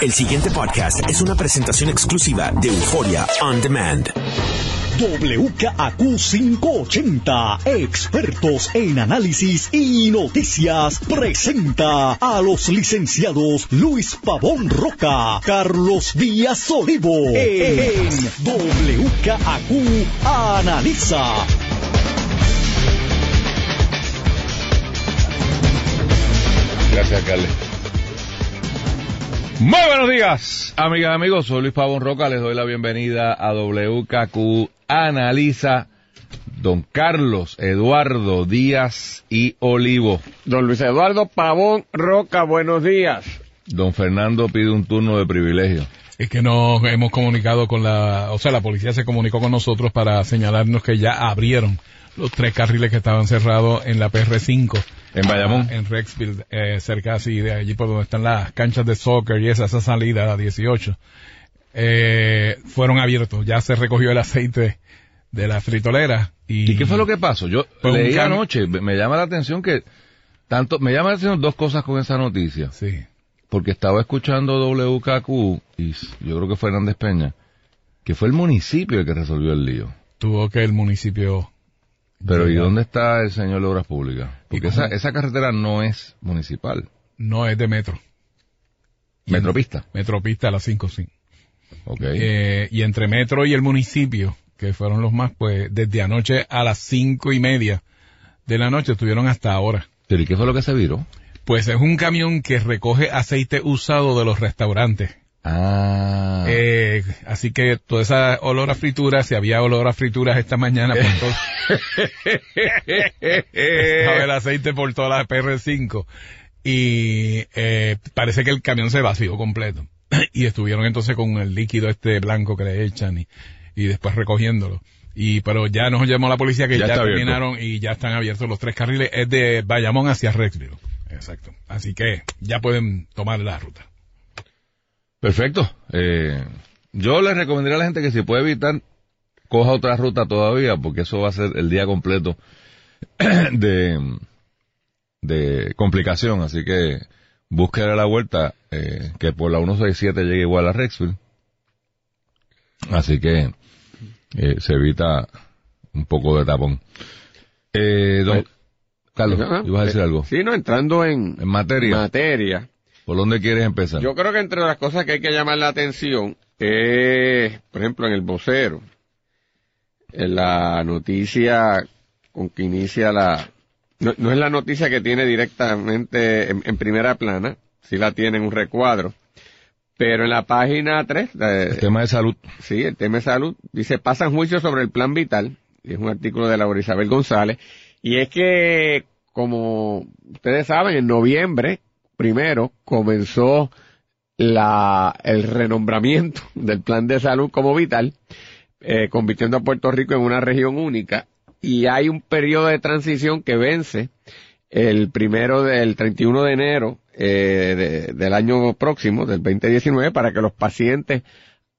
El siguiente podcast es una presentación exclusiva de Euforia On Demand. WKAQ 580, expertos en análisis y noticias, presenta a los licenciados Luis Pavón Roca, Carlos Díaz Olivo, en WKAQ Analiza. Gracias, Carles. Muy buenos días, amigas y amigos. Soy Luis Pavón Roca. Les doy la bienvenida a WKQ Analiza. Don Carlos Eduardo Díaz y Olivo. Don Luis Eduardo Pavón Roca, buenos días. Don Fernando pide un turno de privilegio. Es que nos hemos comunicado con la, o sea, la policía se comunicó con nosotros para señalarnos que ya abrieron los tres carriles que estaban cerrados en la PR5. En Bayamón. Ah, en Rexville, eh, cerca así de allí por donde están las canchas de soccer y esa, esa salida a 18. Eh, fueron abiertos, ya se recogió el aceite de la fritolera. ¿Y, ¿Y qué fue lo que pasó? Yo leí anoche, me llama la atención que tanto, me llama la atención dos cosas con esa noticia. Sí. Porque estaba escuchando WKQ y yo creo que fue Hernández Peña, que fue el municipio el que resolvió el lío. Tuvo que el municipio Pero ¿y dónde está el señor de Obras Públicas? Porque esa, esa carretera no es municipal. no es de metro, Metropista. metropista a las 5 sí. Ok. Eh, y entre metro y el municipio, que fueron los más, pues desde anoche a las cinco y media de la noche estuvieron hasta ahora. Pero ¿y qué fue lo que se viró? Pues es un camión que recoge aceite usado de los restaurantes. Ah. Eh, así que toda esa olor a frituras, si había olor a frituras esta mañana, por todo, estaba el aceite por toda la PR5. Y eh, parece que el camión se vació completo. y estuvieron entonces con el líquido este blanco que le echan y, y después recogiéndolo. Y pero ya nos llamó la policía que Ya ya, está abierto. terminaron y ya están abiertos los tres carriles. Es de Bayamón hacia Rexville. Exacto. Así que ya pueden tomar la ruta. Perfecto. Eh, yo les recomendaría a la gente que si puede evitar, coja otra ruta todavía, porque eso va a ser el día completo de, de complicación. Así que búsqueda la vuelta, eh, que por la 167 llegue igual a Rexville. Así que eh, se evita un poco de tapón. Eh, don, Carlos, ibas a decir algo. Sí, no, entrando en En materia, materia. ¿Por dónde quieres empezar? Yo creo que entre las cosas que hay que llamar la atención es, por ejemplo, en el vocero, en la noticia con que inicia la... No, no es la noticia que tiene directamente en, en primera plana, sí la tiene en un recuadro, pero en la página 3, el tema de salud. Sí, el tema de salud. Dice, pasan juicios sobre el plan vital. Y es un artículo de Laura Isabel González. Y es que, como ustedes saben, en noviembre, primero, comenzó la, el renombramiento del plan de salud como vital, eh, convirtiendo a Puerto Rico en una región única. Y hay un periodo de transición que vence el primero del 31 de enero eh, de- del año próximo, del 2019, para que los pacientes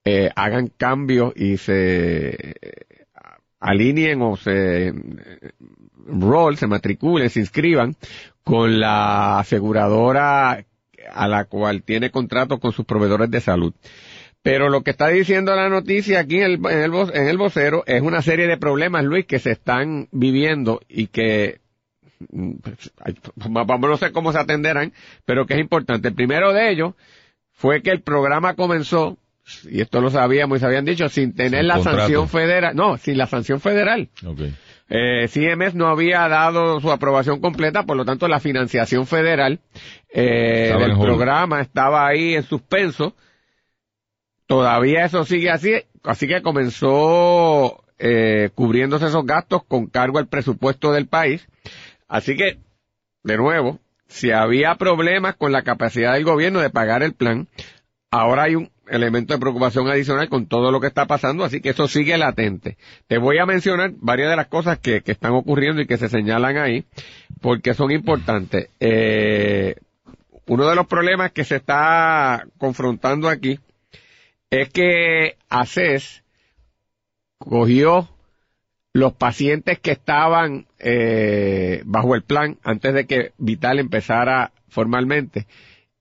eh, hagan cambios y se eh, alineen o se enroll, se matriculen, se inscriban con la aseguradora a la cual tiene contrato con sus proveedores de salud. Pero lo que está diciendo la noticia aquí en el, en el, en el vocero es una serie de problemas, Luis, que se están viviendo y que mm, pues, vamos no sé cómo se atenderán, pero que es importante. El primero de ellos fue que el programa comenzó, y esto lo sabíamos y se habían dicho, sin tener Sin la contrato. sanción federal, no, sin la sanción federal. Eh, CMS no había dado su aprobación completa, por lo tanto la financiación federal eh, del programa estaba ahí en suspenso. Todavía eso sigue así, así que comenzó eh, cubriéndose esos gastos con cargo al presupuesto del país. Así que, de nuevo, si había problemas con la capacidad del gobierno de pagar el plan, ahora hay un elemento de preocupación adicional con todo lo que está pasando, así que eso sigue latente. Te voy a mencionar varias de las cosas que, que están ocurriendo y que se señalan ahí, porque son importantes. Eh, uno de los problemas que se está confrontando aquí es que ACES cogió los pacientes que estaban eh, bajo el plan antes de que Vital empezara formalmente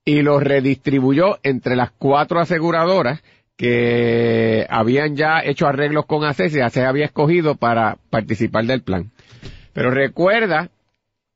y los redistribuyó entre las cuatro aseguradoras que habían ya hecho arreglos con ACES y ACES había escogido para participar del plan. Pero recuerda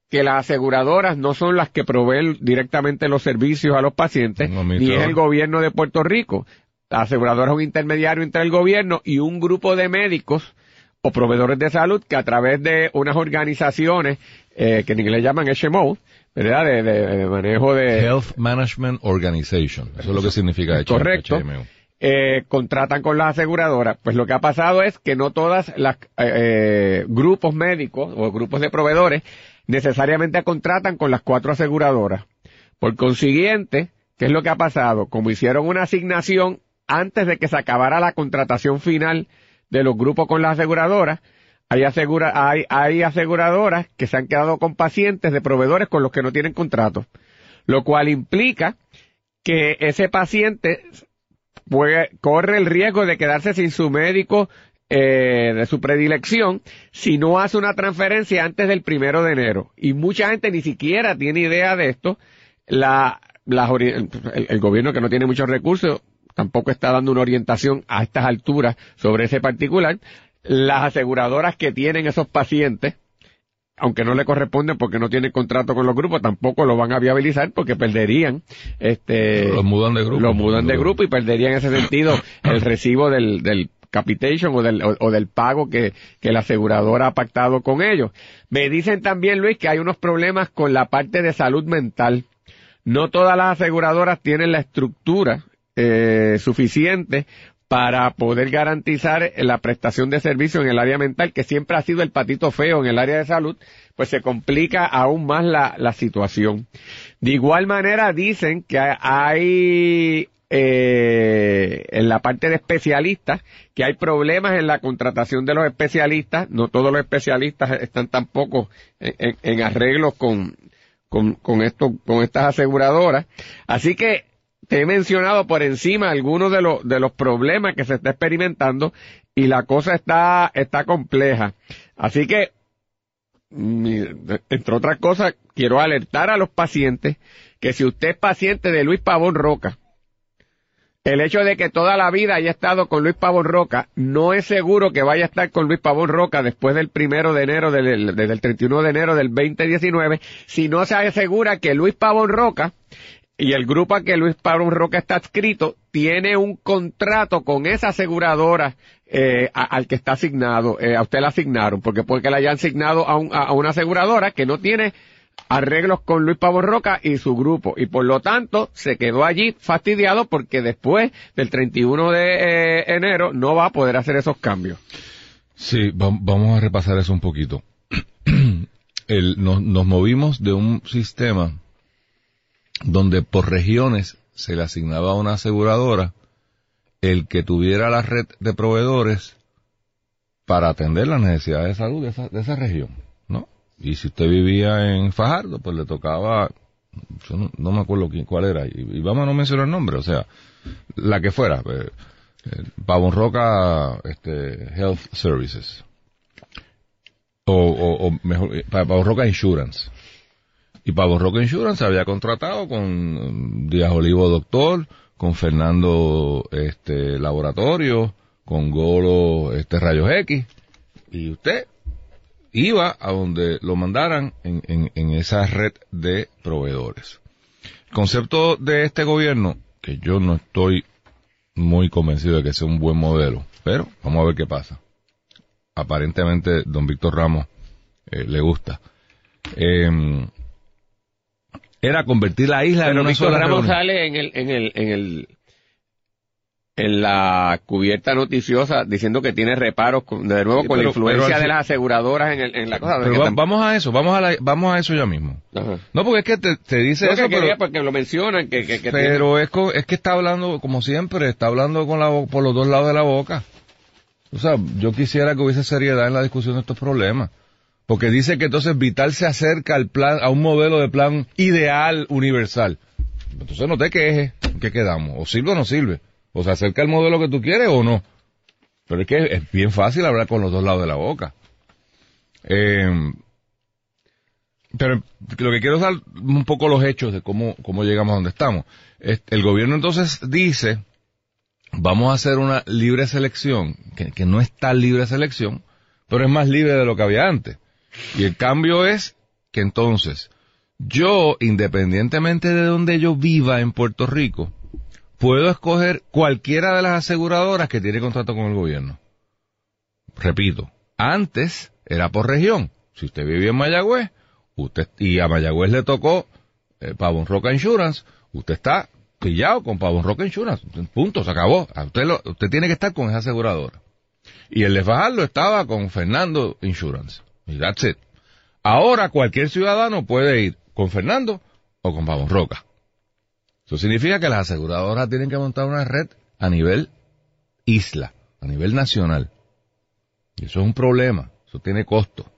que las aseguradoras no son las que proveen directamente los servicios a los pacientes, No, ni es el gobierno de Puerto Rico. La aseguradora es un intermediario entre el gobierno y un grupo de médicos o proveedores de salud que a través de unas organizaciones eh, que en inglés llaman HMO, ¿verdad? De, de- de manejo de... Health Management Organization. Eso es lo que significa HMO. Correcto. HMO. eh, contratan con las aseguradoras, pues lo que ha pasado es que no todas las eh, eh, grupos médicos o grupos de proveedores necesariamente contratan con las cuatro aseguradoras. Por consiguiente, ¿qué es lo que ha pasado? Como hicieron una asignación antes de que se acabara la contratación final de los grupos con las aseguradoras, hay, asegura, hay, hay aseguradoras que se han quedado con pacientes de proveedores con los que no tienen contrato, lo cual implica que ese paciente puede- corre el riesgo de quedarse sin su médico eh, de su predilección si no hace una transferencia antes del primero de enero. Y mucha gente ni siquiera tiene idea de esto. La, el gobierno que no tiene muchos recursos tampoco está dando una orientación a estas alturas sobre ese particular. Las aseguradoras que tienen esos pacientes aunque no le corresponden porque no tienen contrato con los grupos, tampoco lo van a viabilizar porque perderían este Los mudan de grupo. los mudan de grupo y perderían en ese sentido el recibo del, del capitation o del, o, o del pago que, que la aseguradora ha pactado con ellos. Me dicen también, Luis, que hay unos problemas con la parte de salud mental. No todas las aseguradoras tienen la estructura eh, suficiente para poder garantizar la prestación de servicio en el área mental, que siempre ha sido el patito feo en el área de salud, pues se complica aún más la, situación. De igual manera dicen que hay eh, en la parte de especialistas, que hay problemas en la contratación de los especialistas, no todos los especialistas están tampoco en, en- arreglos con, con, con estas aseguradoras. Así que he mencionado por encima algunos de los, de los problemas que se está experimentando y la cosa está, está compleja. Así que, mi- entre otras cosas, quiero alertar a los pacientes que si usted es paciente de Luis Pavón Roca, el hecho de que toda la vida haya estado con Luis Pavón Roca no es seguro que vaya a estar con Luis Pavón Roca después del primero de enero, del, desde el 31 de enero del 2019, si no se asegura que Luis Pavón Roca y el grupo a que Luis Pablo Roca está adscrito tiene un contrato con esa aseguradora eh, al que está asignado, eh, a usted le asignaron, porque porque le hayan asignado a, un- a- una aseguradora que no tiene arreglos con Luis Pavón Roca y su grupo, y por lo tanto se quedó allí fastidiado porque después del 31 de eh, enero no va a poder hacer esos cambios. Sí, va- vamos a repasar eso un poquito. El- nos, nos movimos de un sistema donde por regiones se le asignaba a una aseguradora el que tuviera la red de proveedores para atender las necesidades de salud de esa, de esa región, ¿no? Y si usted vivía en Fajardo, pues le tocaba, yo no, no me acuerdo quién, cuál era, y, vamos a no mencionar el nombre, o sea, la que fuera, eh, eh, Roca este, Health Services, o, o, o mejor, eh, Pa- Pavón Roca Insurance. Y Pavón Roca Insurance había contratado con mm, Díaz Olivo Doctor, con Fernando este Laboratorio, con Golo este Rayos X, y usted iba a donde lo mandaran en, en, en esa red de proveedores. Concepto de este gobierno, que yo no estoy muy convencido de que sea un buen modelo, pero vamos a ver qué pasa. Aparentemente, don Víctor Ramos eh, le gusta. Eh, era convertir la isla en una Víctor sola Ramos reunión. sale en el, en el, en el, en la cubierta noticiosa diciendo que tiene reparos con- de nuevo Sí, con pero- la influencia pero de las aseguradoras en, el, en la cosa. Pero va- vamos a eso, vamos a, la- vamos a eso ya mismo. Ajá. No, porque es que te, te dice eso, que pero, quería porque lo mencionan que, que, que pero es, es que está hablando, como siempre, está hablando con la, por los dos lados de la boca. O sea, yo quisiera que hubiese seriedad en la discusión de estos problemas. Porque dice que entonces Vital se acerca al plan, a un modelo de plan ideal universal. Entonces no te quejes, ¿en qué quedamos? O sirve o no sirve. O se acerca al modelo que tú quieres o no. Pero es que es bien fácil hablar con los dos lados de la boca. Eh, pero lo que quiero es dar un poco los hechos de cómo, cómo llegamos a donde estamos. El gobierno entonces dice, vamos a hacer una libre selección, que, que no es tal libre selección, pero es más libre de lo que había antes. Y el cambio es que entonces, yo, independientemente de donde yo viva en Puerto Rico, puedo escoger cualquiera de las aseguradoras que tiene contrato con el gobierno. Repito, antes era por región. Si usted vivía en Mayagüez, usted, y a Mayagüez le tocó eh, Pavón Roca Insurance, usted está pillado con Pavón Roca Insurance. Punto, se acabó. Usted, lo, usted tiene que estar con esa aseguradora. Y el Fajardo estaba con Fernando Insurance. Y that's it. Ahora cualquier ciudadano puede ir con Fernando o con Pavón Roca. Eso significa que las aseguradoras tienen que montar una red a nivel isla, a nivel nacional. Y eso es un problema, eso tiene costo.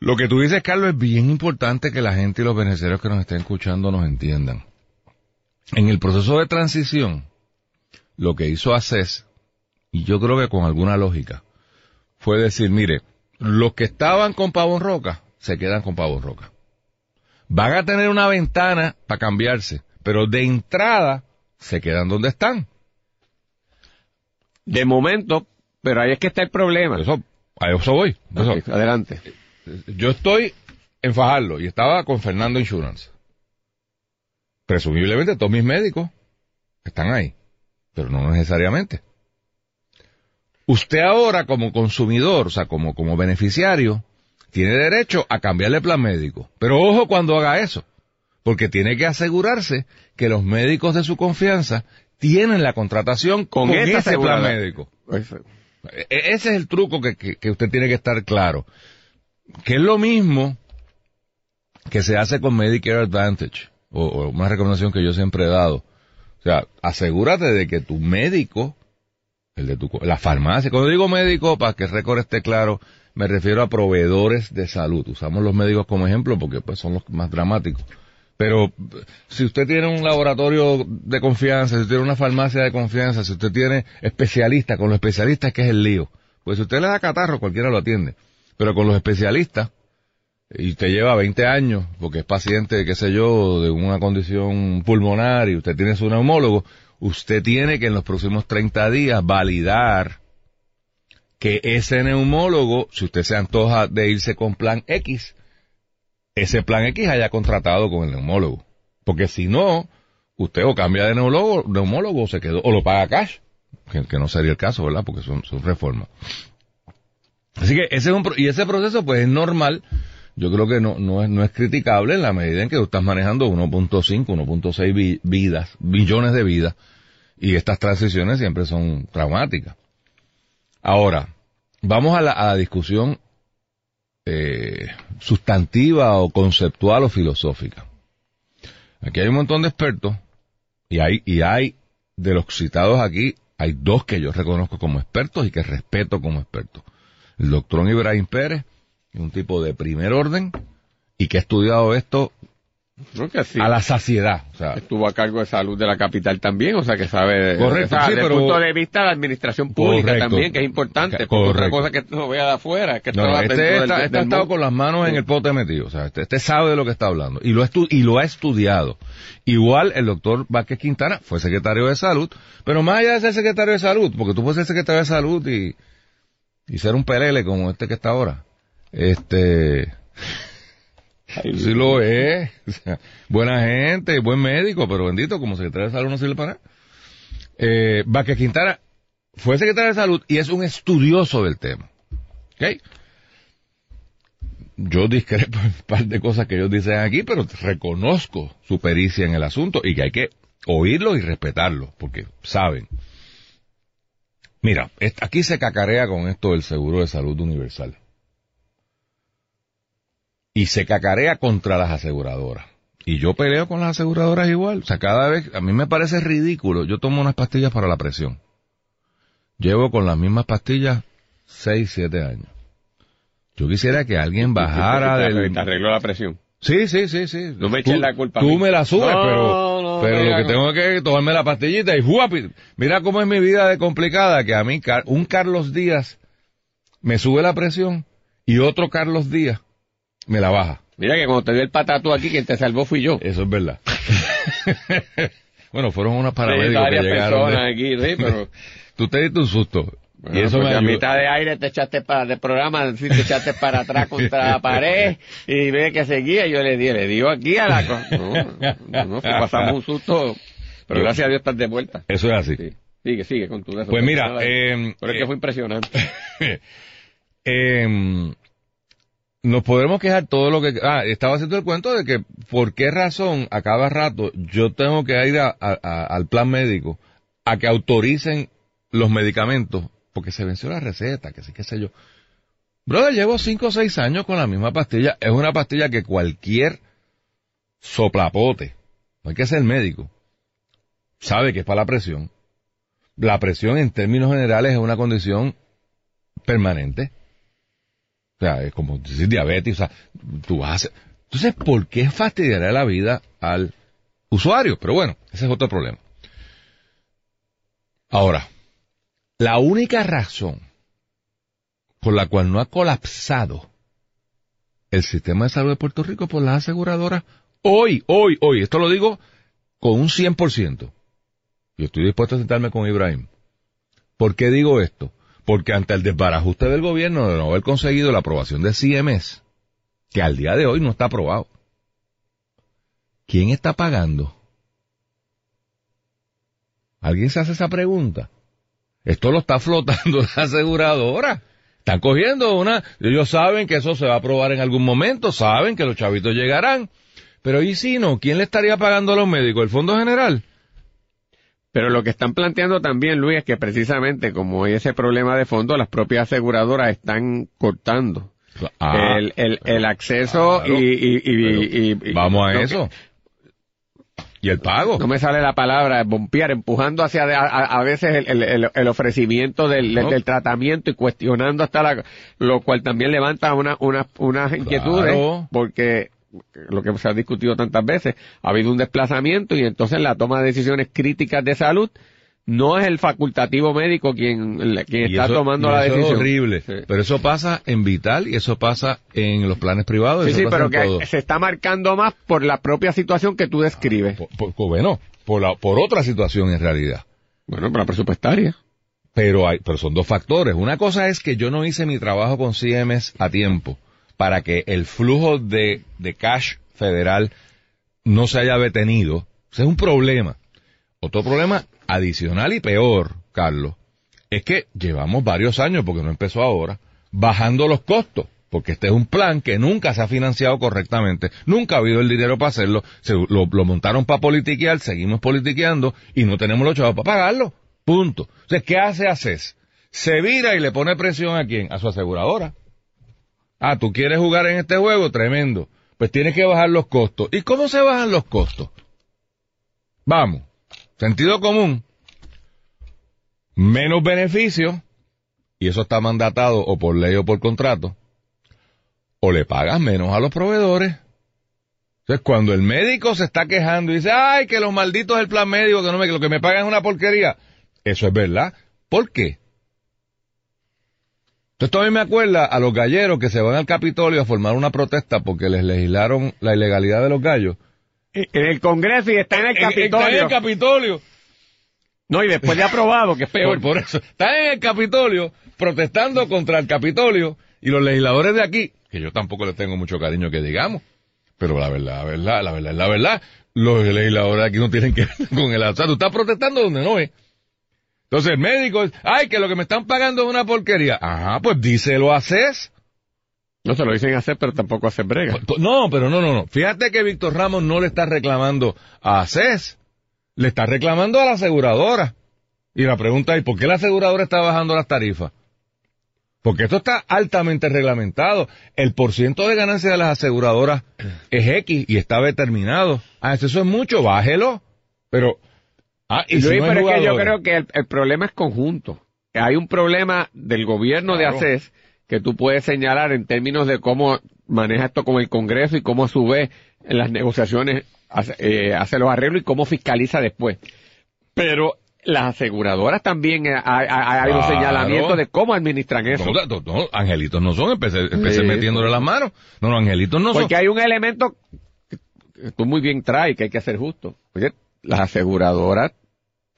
Lo que tú dices, Carlos, es bien importante que la gente y los beneficiarios que nos estén escuchando nos entiendan. En el proceso de transición, lo que hizo ACES, y yo creo que con alguna lógica, fue decir, mire, los que estaban con Pavón Roca, se quedan con Pavón Roca. Van a tener una ventana para cambiarse, pero de entrada se quedan donde están. De momento, pero ahí es que está el problema. Eso, a eso voy. Eso. Adelante. Yo estoy en Fajardo y estaba con Fernando Insurance. Presumiblemente todos mis médicos están ahí, pero no necesariamente. Usted ahora como consumidor, o sea, como, como beneficiario, tiene derecho a cambiarle plan médico. Pero ojo cuando haga eso, porque tiene que asegurarse que los médicos de su confianza tienen la contratación con, Con ese plan médico. E- e- Ese es el truco que, que- que usted tiene que estar claro. Que es lo mismo que se hace con Medicare Advantage, o, o una recomendación que yo siempre he dado. O sea, asegúrate de que tu médico, el de tu, la farmacia, cuando digo médico, para que el récord esté claro, me refiero a proveedores de salud. Usamos los médicos como ejemplo porque pues son los más dramáticos. Pero si usted tiene un laboratorio de confianza, si usted tiene una farmacia de confianza, si usted tiene especialistas, con los especialistas que es el lío. Pues si usted le da catarro, cualquiera lo atiende. Pero con los especialistas, y usted lleva 20 años, porque es paciente, qué sé yo, de una condición pulmonar y usted tiene su neumólogo, usted tiene que en los próximos 30 días validar que ese neumólogo, si usted se antoja de irse con plan X, ese plan X haya contratado con el neumólogo. Porque si no, usted o cambia de neumólogo, neumólogo o se quedó, o lo paga cash, que, no sería el caso, ¿verdad? Porque son, son reformas. Así que ese es un, y ese proceso pues es normal, yo creo que no, no es, no es criticable en la medida en que tú estás manejando 1.5, 1.6 bi- vidas, billones de vidas, y estas transiciones siempre son traumáticas. Ahora, vamos a la, a la discusión eh, sustantiva o conceptual o filosófica. Aquí hay un montón de expertos y hay, y hay de los citados aquí, hay dos que yo reconozco como expertos y que respeto como expertos. El doctor Ibrahim Pérez, un tipo de primer orden y que ha estudiado esto Creo que sí. a la saciedad. O sea, Estuvo a cargo de salud de la capital también, o sea que sabe. Correcto, o sea, sí, desde pero- el punto de vista de la administración pública Correcto. también, que es importante. Porque Otra cosa que no vea de afuera, que No, no, este, está, del este ha estado con las manos en el pote metido. O sea, este, este sabe de lo que está hablando. Y lo, estu- y lo ha estudiado. Igual el doctor Vázquez Quintana fue secretario de salud. Pero más allá de ser secretario de salud, porque tú puedes ser secretario de salud y, y ser un pelele como este que está ahora. Este, sí lo es. O sea, buena gente, buen médico, pero bendito, como secretario de salud no sirve para nada. Eh, Vázquez Quintana fue secretario de salud y es un estudioso del tema. ¿Ok? Yo discrepo en un par de cosas que ellos dicen aquí, pero reconozco su pericia en el asunto y que hay que oírlo y respetarlo, porque saben. Mira, aquí se cacarea con esto del seguro de salud universal. Y se cacarea contra las aseguradoras. Y yo peleo con las aseguradoras igual. O sea, cada vez, a mí me parece ridículo. Yo tomo unas pastillas para la presión. Llevo con las mismas pastillas 6, 7 años. Yo quisiera que alguien bajara te- del... Te arregló la presión. Sí, sí, sí, sí. No me eches la culpa a Tú me la subes, No, pero, no, pero mira, lo que tengo que tomarme la pastillita y ¡juapi! Mira cómo es mi vida de complicada, que a mí un Carlos Díaz me sube la presión y otro Carlos Díaz me la baja. Mira que cuando te dio el patatú aquí, quien te salvó fui yo. Eso es verdad. bueno, fueron unos Sí, paramédicos que varias llegaron. personas aquí, sí, pero... Tú te diste un susto. Bueno, y eso me a mitad de aire te echaste para de programa, sí, te echaste para atrás contra la pared y ve que seguía. Yo le di, le dio aquí a la co- No, no, no, pasamos un susto, pero gracias a Dios estás de vuelta. Eso es así. Sí. Sigue, sigue con tu de. Pues mira, eh, pero es eh, que fue impresionante. Em, nos podremos quejar todo lo que... Ah, estaba haciendo el cuento de que por qué razón a cada rato yo tengo que ir a- al plan médico a que autoricen los medicamentos porque se venció la receta, que sí, qué sé yo. Brother, llevo cinco o seis años con la misma pastilla. Es una pastilla que cualquier soplapote, no hay que ser médico, sabe que es para la presión. La presión en términos generales es una condición permanente. O sea, es como decir diabetes, o sea, tú vas a hacer- Entonces, ¿por qué fastidiará la vida al usuario? Pero bueno, ese es otro problema. Ahora, la única razón por la cual no ha colapsado el sistema de salud de Puerto Rico por las aseguradoras, hoy, hoy, hoy, esto lo digo con un 100%. Yo estoy dispuesto a sentarme con Ibrahim. ¿Por qué digo esto? Porque ante el desbarajuste del gobierno de no haber conseguido la aprobación de CMS, que al día de hoy no está aprobado, ¿quién está pagando? ¿Alguien se hace esa pregunta? Esto lo está flotando la aseguradora. Están cogiendo una, ellos saben que eso se va a aprobar en algún momento, saben que los chavitos llegarán, pero ¿y si no? ¿Quién le estaría pagando a los médicos? ¿El Fondo General? Pero lo que están planteando también, Luis, es que precisamente como hay ese problema de fondo, las propias aseguradoras están cortando Ah, el, el, el acceso claro, y, y- y- pero y- y- vamos a eso. ¿Y el pago? No me sale la palabra, bompear, empujando hacia a, veces el, el- el- el ofrecimiento del, del- No. del tratamiento y cuestionando hasta la, lo cual también levanta una, una, unas inquietudes, Claro. porque lo que se ha discutido tantas veces, ha habido un desplazamiento y entonces la toma de decisiones críticas de salud no es el facultativo médico quien, quien está eso- tomando y la eso decisión. Es horrible. Sí. Pero eso pasa en Vital y eso pasa en los planes privados. Sí, eso sí, pasa pero en todo. que se está marcando más por la propia situación que tú describes. Por, por- por- bueno, por, la- por otra situación en realidad. Bueno, por la presupuestaria. Pero hay, pero son dos factores. Una cosa es que yo no hice mi trabajo con CMS a tiempo para que el flujo de, de cash federal no se haya detenido. Es un problema. Otro problema adicional y peor, Carlos, es que llevamos varios años, porque no empezó ahora, bajando los costos. Porque este es un plan que nunca se ha financiado correctamente, nunca ha habido el dinero para hacerlo, se, lo, montaron para politiquear, seguimos politiqueando y no tenemos los chavos para pagarlo. Punto. Entonces, ¿qué hace ACES? Se vira y le pone presión a quién? A su aseguradora. Ah, tú quieres jugar en este juego, tremendo. Pues tienes que bajar los costos. ¿Y cómo se bajan los costos? Vamos. Sentido común. Menos beneficios. Y eso está mandatado o por ley o por contrato. O le pagas menos a los proveedores. Entonces, cuando el médico se está quejando y dice, ay, que los malditos del plan médico, que no me, que lo que me pagan es una porquería. Eso es verdad. ¿Por qué? Entonces todavía me acuerda a los galleros que se van al Capitolio a formar una protesta porque les legislaron la ilegalidad de los gallos. En el Congreso y está en el Capitolio. Está en el Capitolio. No, y después de aprobado, que es peor. Por, por eso. Están en el Capitolio protestando contra el Capitolio y los legisladores de aquí, que yo tampoco les tengo mucho cariño que digamos, pero la verdad, la verdad, la verdad, la verdad, los legisladores de aquí no tienen que ver con el azar. Tú estás protestando donde no es. Entonces el médico, ay, que lo que me están pagando es una porquería. Ajá, pues díselo a CES. No se lo dicen hacer, pero tampoco hacer brega. No, pero no, no, no. Fíjate que Víctor Ramos no le está reclamando a CES, le está reclamando a la aseguradora. Y la pregunta es, ¿por qué la aseguradora está bajando las tarifas? Porque esto está altamente reglamentado. El porciento de ganancia de las aseguradoras es X y está determinado. Ah, eso es mucho, bájelo. Pero, ah, y si Luis, no hay pero es que yo creo que el, el problema es conjunto. Hay un problema del gobierno Claro. de ACES que tú puedes señalar en términos de cómo maneja esto con el Congreso y cómo a su vez en las negociaciones hace, eh, hace los arreglos y cómo fiscaliza después. Pero las aseguradoras también hay, hay, Claro. señalamientos de cómo administran eso. No, no, no, angelitos no son, empecé, empecé Sí. metiéndole las manos. No, no, angelitos no Porque son. hay un elemento que tú muy bien traes que hay que hacer justo. Oye, las aseguradoras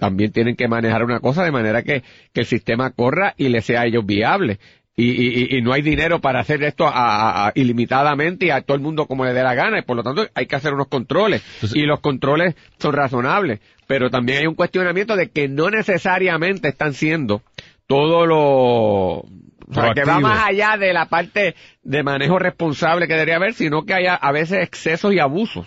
también tienen que manejar una cosa de manera que, que el sistema corra y le sea a ellos viable. Y, y, y- no hay dinero para hacer esto a- a- a- ilimitadamente y a todo el mundo como le dé la gana. Y por lo tanto hay que hacer unos controles. Entonces- y los controles son razonables. Pero también hay un cuestionamiento de que no necesariamente están siendo todo lo... O sea, que va más allá de la parte de manejo responsable que debería haber, sino que hay a veces excesos y abusos.